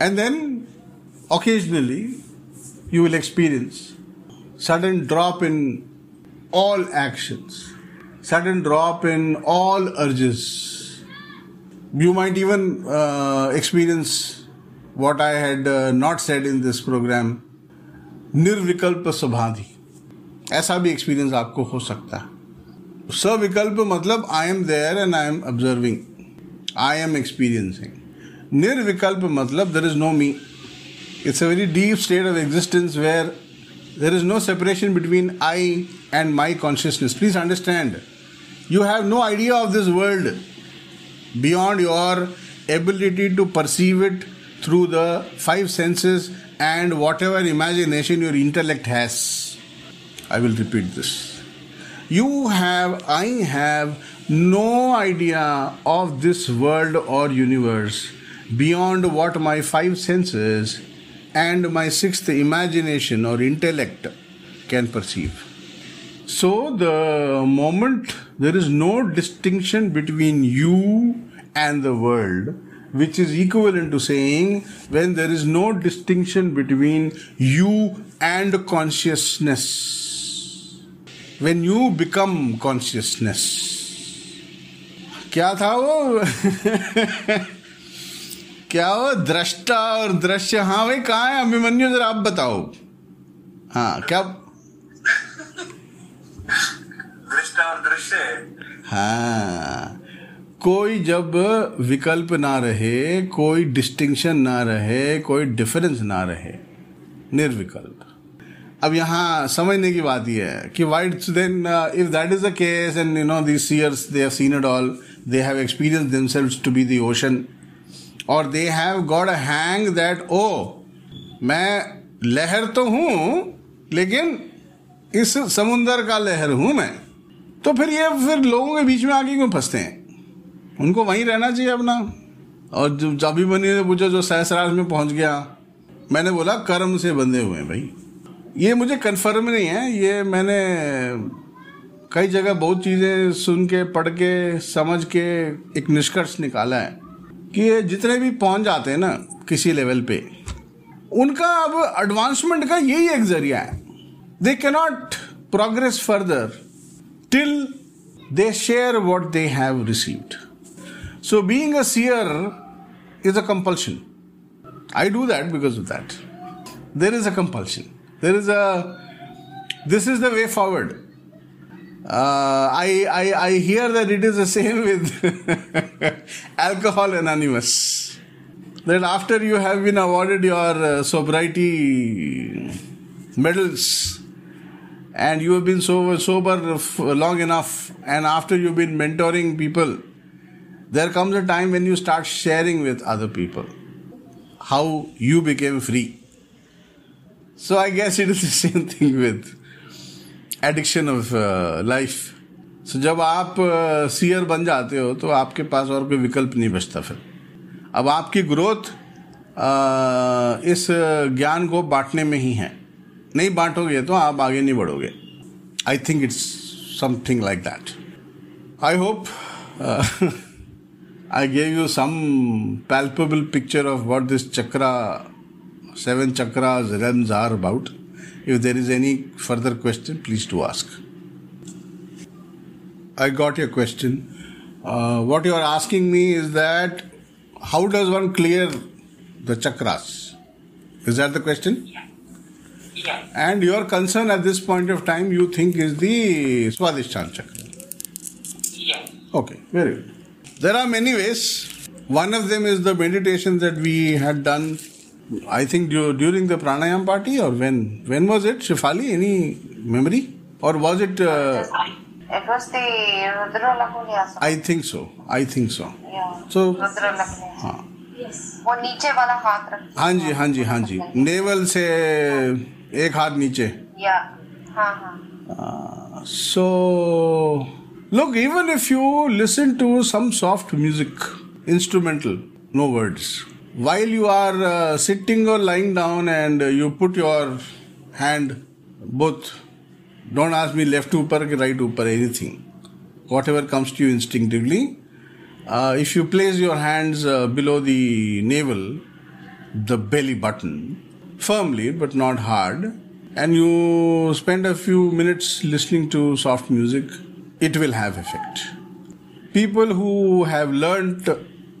And then occasionally you will experience sudden drop in all actions, sudden drop in all urges you might even uh, experience what I had uh, not said in this program निर्विकल्प समाधि ऐसा भी experience आपको हो सकता है Savikalpa matlab I am there and I am observing. I am experiencing. Nirvikalpa matlab there is no me. It's a very deep state of existence where there is no separation between I and my consciousness. Please understand. You have no idea of this world beyond your ability to perceive it through the five senses and whatever imagination your intellect has. I will repeat this. You have, I have no idea of this world or universe beyond what my five senses and my sixth imagination or intellect can perceive. So, the moment there is no distinction between you and the world, which is equivalent to saying when there is no distinction between you and consciousness, when you become consciousness. क्या था वो? क्या वो? दृष्टा और दृश्य। हाँ भाई कहाँ है? अभिमन्यु जरा आप बताओ। हाँ क्या? दृष्टा और दृश्य। हाँ। कोई जब विकल्प ना रहे कोई डिस्टिंक्शन ना रहे कोई डिफरेंस ना रहे निर्विकल्प। अब यहाँ समझने की बात यह है कि wait then if that is the case and you know this seers they have seen it all they have experience themselves to be the ocean और they have a hang that oh मैं लहर तो हूँ, लेकिन इस समुंदर का लहर हूँ मैं। तो फिर ये फिर लोगों के बीच में आके क्यों फंसते हैं? उनको वहीं रहना चाहिए अपना। और जो जबी बनी ने पूछा, जो सहसराज में पहुँच गया, मैंने बोला, कर्म से बंधे हुए हैं भाई। ये मुझे कन्फर्म नहीं है ये मैंने कई जगह बहुत चीज़ें सुन के, पढ़ के, समझ के एक निष्कर्ष निकाला है कि ये जितने भी पहुँच जाते हैं ना किसी लेवल पे, उनका अब एडवांसमेंट का यही एक ज़रिया है they cannot progress further till they share what they have received. So being a seer is a compulsion I do that because of that there is a compulsion. There is a. This is the way forward. Uh, I, I, I hear that it is the same with Alcohol Anonymous. That after you have been awarded your uh, sobriety medals, and you have been sober, sober long enough, and after you've been mentoring people, there comes a time when you start sharing with other people how you became free. So I guess it is the same thing with addiction of uh, life. So जब आप shear बन जाते हो तो आपके पास और कोई विकल्प नहीं बचता फिर। अब आपकी ग्रोथ इस ज्ञान को बांटने में ही है। नहीं बांटोगे तो आप आगे नहीं बढ़ोगे। I think it's something like that I hope I gave you some palpable picture of what this chakra seven chakras realms are about. If there is any further question, please do ask. I got your question. Uh, what you are asking me is that how does one clear the chakras? Is that the question? Yeah. yeah. And your concern at this point of time you think is the Swadhisthan chakra? Yeah. Okay, very good. There are many ways. One of them is the meditation that we had done I think du- during the pranayam party or when? When was it? Shifali? Any memory? Or was it? Uh, It was the Rudra Lagunyasa. I think so. I think so. Yeah. So Rudra Lagunyasa. हाँ वो नीचे वाला हाथ रख हाँ जी हाँ जी हाँ जी naval से एक हाथ नीचे या हाँ हाँ so look even if you listen to some soft music instrumental no words while you are uh, sitting or lying down and you put your hand both don't ask me left upper right upper anything. Whatever comes to you instinctively. Uh, if you place your hands uh, below the navel the belly button firmly but not hard and you spend a few minutes listening to soft music it will have effect. People who have learnt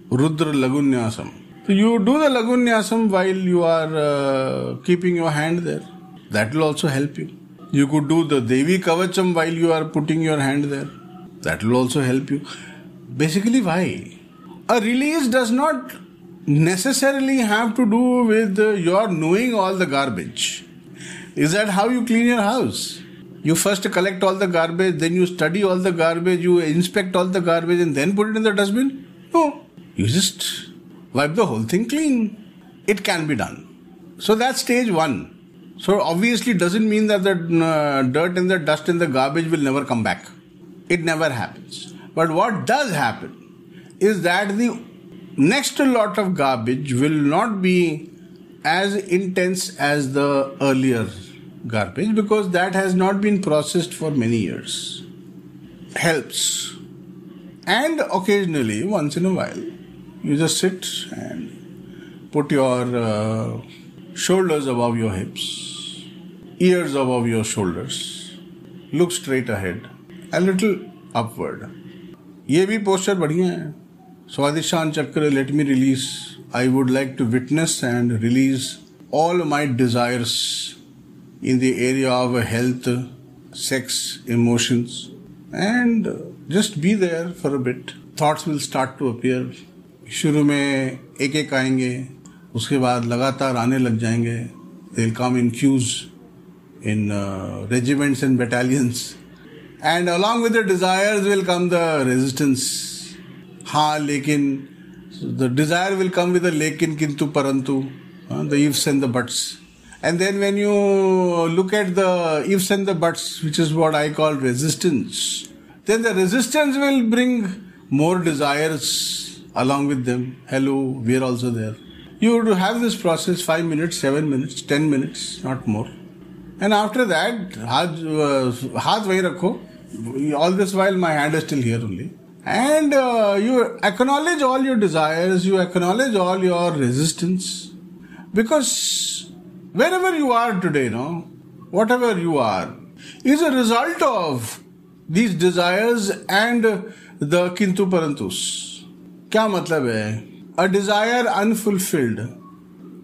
rudra lagunyasam so you do the lagunyasam while you are uh, keeping your hand there That will also help you. You could do the Devi Kavacham while you are putting your hand there. That will also help you. Basically, why? A release does not necessarily have to do with your knowing all the garbage. Is that how you clean your house? You first collect all the garbage, then you study all the garbage, you inspect all the garbage, and then put it in the dustbin? No. You just wipe the whole thing clean. It can be done. So that's stage one. So obviously doesn't mean that the uh, dirt and the dust and the garbage will never come back. It never happens. But what does happen is that the next lot of garbage will not be as intense as the earlier garbage because that has not been processed for many years. Helps. And occasionally, once in a while, you just sit and put your uh, shoulders above your hips, ears above your shoulders, look straight ahead, a little upward. ये भी posture बढ़िया है स्वादिशान चक्र let me release I would like to witness and release all my desires in the area of health, sex, emotions, and just be there for a bit. Thoughts will start to appear. शुरू में एक एक आएँगे, उसके बाद लगातार आने लग जाएँगे। Will come in queues in regiments and battalions and along with the desires will come the resistance हाँ लेकिन the desire will come with लेकिन किंतु परंतु the ifs and the buts and then when you look at the ifs and the buts which is what I call resistance then the resistance will bring more desires along with them, hello, we're also there. You would have this process 5 minutes, 7 minutes, 10 minutes, not more. And after that, uh, haath vai rakho, all this while my hand is still here only. And uh, you acknowledge all your desires, you acknowledge all your resistance. Because wherever you are today, no, whatever you are, is a result of these desires and the kintu parantus. क्या मतलब है? A desire unfulfilled.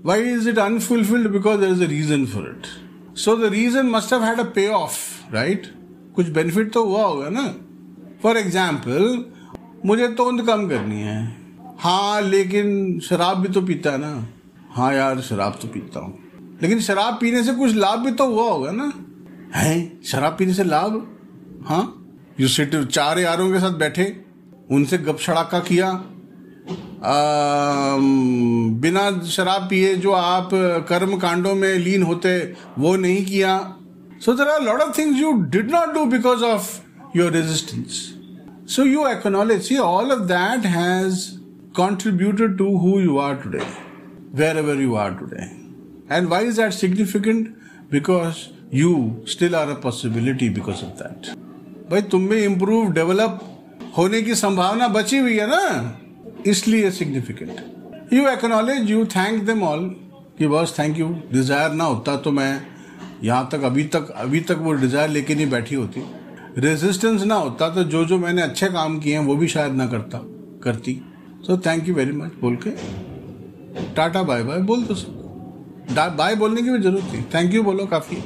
Why is it unfulfilled? Because there is a reason for it. So the reason must have had a payoff, right? कुछ benefit तो हुआ होगा ना? For example मुझे तोंद कम करनी है। हाँ लेकिन शराब भी तो पीता है ना? हाँ यार, शराब तो पीता हूँ। लेकिन शराब पीने से कुछ लाभ भी तो हुआ होगा ना? है? शराब पीने से लाभ? हाँ? यू सिट चार यारों के साथ बैठे, उनसे गप सड़ाका किया बिना शराब पिए जो आप कर्म कांडों में लीन होते, वो नहीं किया। So there are lot of things you did not do because of your resistance so you acknowledge see all of that has contributed to who you are today wherever you are today and why is that significant because you still are a possibility because of that भाई, तुम में improve develop होने की संभावना बची हुई है ना? इसलिए significant you acknowledge you thank them all कि बस थैंक यू डिज़ायर ना होता तो मैं यहाँ तक, अभी तक अभी तक वो डिज़ायर लेके नहीं बैठी होती. रेजिस्टेंस ना होता तो जो जो मैंने अच्छे काम किए हैं, वो भी शायद ना करता, करती. So thank you very much बोल के, टाटा बाय बाय बोल दो सब. बाय बोलने की भी ज़रूरत नहीं. थैंक यू बोलो काफ़ी.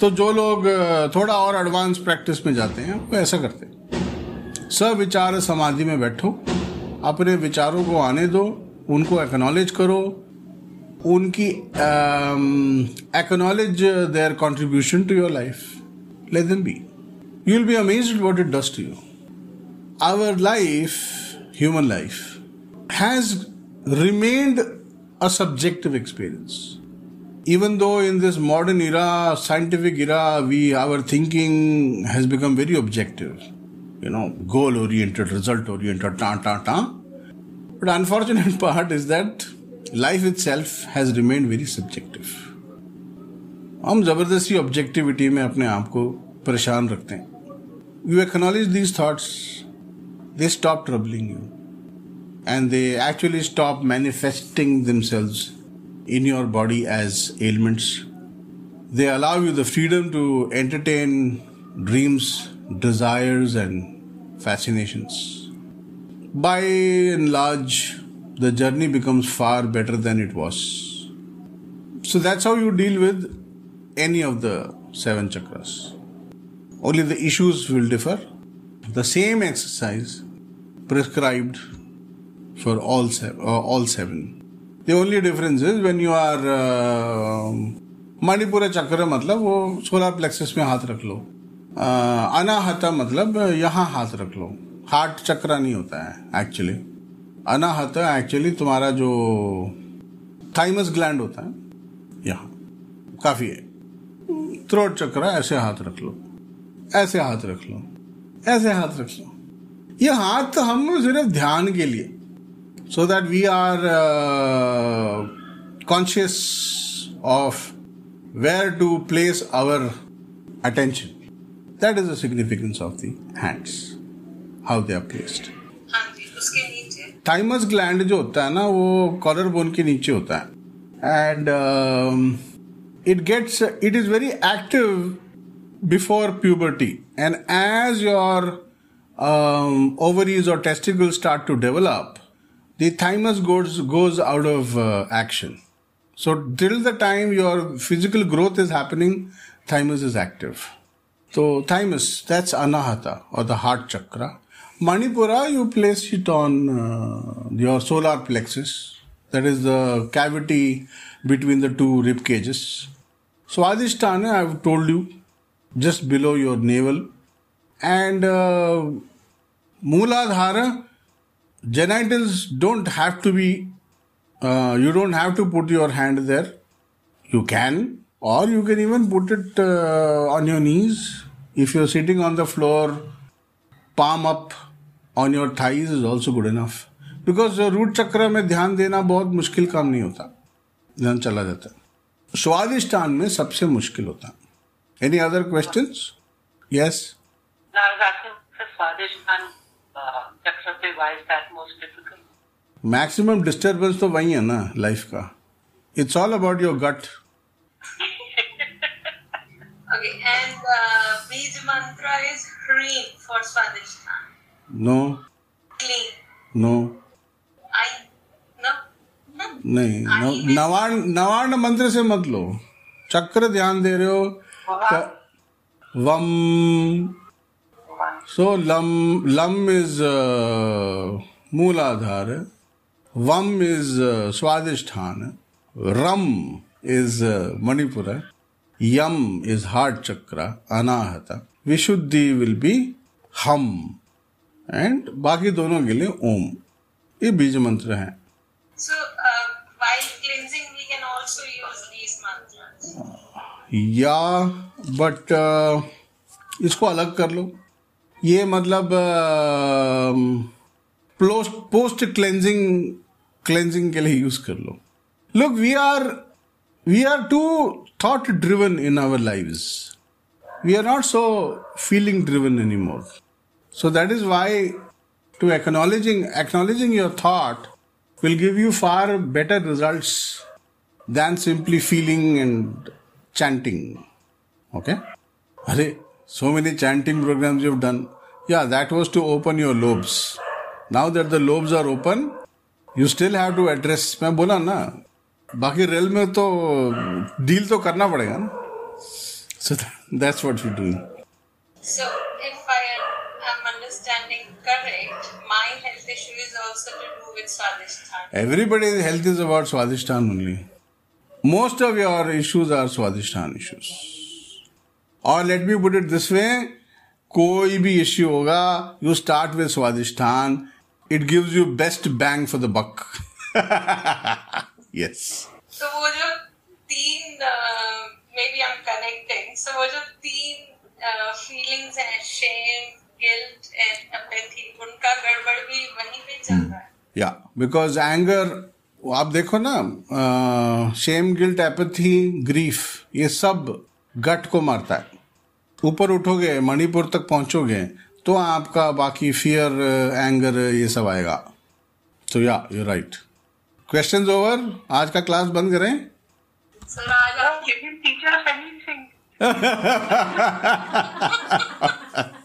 तो जो लोग थोड़ा और एडवांस प्रैक्टिस में जाते हैं, वो ऐसा करते हैं. सविचार समाधि में बैठो. अपने विचारों को आने दो, उनको एक्नॉलेज करो, उनकी acknowledge their contribution to your life let them be you will be amaze what it does you our life human life has remained a subjective experience even though in this modern era scientific era we our thinking has become very objective you know goal oriented result oriented ta ta ta but unfortunate part is that life itself has remained very subjective हम जबरदस्ती objectivity में अपने आप को परेशान रखते हैं you acknowledge these thoughts they stop troubling you and they actually stop manifesting themselves in your body as ailments. They allow you the freedom to entertain dreams, desires, and fascinations. By and large, the journey becomes far better than it was. So that's how you deal with any of the seven chakras. Only the issues will differ. The same exercise prescribed for all seven. Uh, all seven. The only difference is when you are uh, Manipur चक्र मतलब वो solar plexus में हाथ रख लो uh, Anahata मतलब यहाँ हाथ रख लो। हार्ट चक्र नहीं होता है एक्चुअली अनाहता एक्चुअली तुम्हारा जो थाइमस ग्लैंड होता है, यहाँ, काफ़ी है। थ्रोट चक्र ऐसे हाथ रख लो, ऐसे हाथ रख लो, ऐसे हाथ रख लो। ये हाथ हम सिर्फ़ ध्यान के लिए so that we are conscious of where to place our attention that is the significance of the hands how they are placed हाँ जी उसके नीचे थाइमस ग्लैंड जो होता है ना वो कॉलर बोन के नीचे होता है and it gets it is very active before puberty and as your um, ovaries or testicles start to develop the thymus goes goes out of uh, action so till the time your physical growth is happening thymus is active so thymus that's anahata or the heart chakra manipura you place it on uh, your solar plexus that is the cavity between the two rib cages Swadhisthana, I've told you, just below your navel. And uh, Mooladhara, genitals don't have to be, uh, you don't have to put your hand there. You can, or you can even put it uh, on your knees. If you're sitting on the floor, palm up on your thighs is also good enough. Because root chakra में ध्यान देना बहुत मुश्किल काम नहीं होता ध्यान चला जाता है स्वादिष्टान में सबसे मुश्किल होता है any other question yes Now, I was asking for Swadhisthana uh, chakra pe, why is that most difficult? Maximum disturbance तो वही है ना लाइफ का it's all about your gut Okay, and uh, Bij mantra is Hreem for Swadhisthana. No Clean. No I no? no. नहीं नव- नवाण नवाण मंत्र से मत लो। चक्र ध्यान दे रहे हो। वम। सो लम लम इज़ मूलाधार। वम is Swadhisthana. Rum is Manipur. Yama is heart chakra Anahat. Vishuddhi will be हम। एंड बाकी दोनों के लिए ओम। ये बीज मंत्र हैं। So uh, while cleansing, we can also use these mantras. या बट इसको अलग कर लो। ये मतलब पोस्ट क्लेंजिंग क्लेंजिंग के लिए यूज़ कर लो। Look we are we are too thought driven in our lives we are not so feeling driven any more so that is why to acknowledging acknowledging your thought will give you far better results than simply feeling and chanting okay Hare, so many chanting programs you've done yeah that was to open your lobes now that the lobes are open you still have to address मैं बोला ना बाकी rail में तो deal तो करना पड़ेगा ना। So that's what you doing so if I am understanding correct my health issue is also to do with Swadhisthana everybody health is about Swadhisthana only most of your issues are Swadhisthana issues और let me put it this way कोई भी issue होगा you start with Swadhisthana it gives you best bang for the buck yes. So वो जो तीन maybe I am connecting so वो जो तीन फीलिंग्स हैं शेम गिल्ट एंड एम्पैथी उनका गड़बड़ भी वहीं पे चल रहा है। या बिकॉज़ एंगर आप देखो ना शेम गिल्ट एपथी ग्रीफ ये सब गट को मारता है। ऊपर उठोगे मणिपुर तक पहुंचोगे तो आपका बाकी फियर एंगर ये सब आएगा। तो या यू राइट क्वेश्चन ओवर आज का क्लास बंद करें।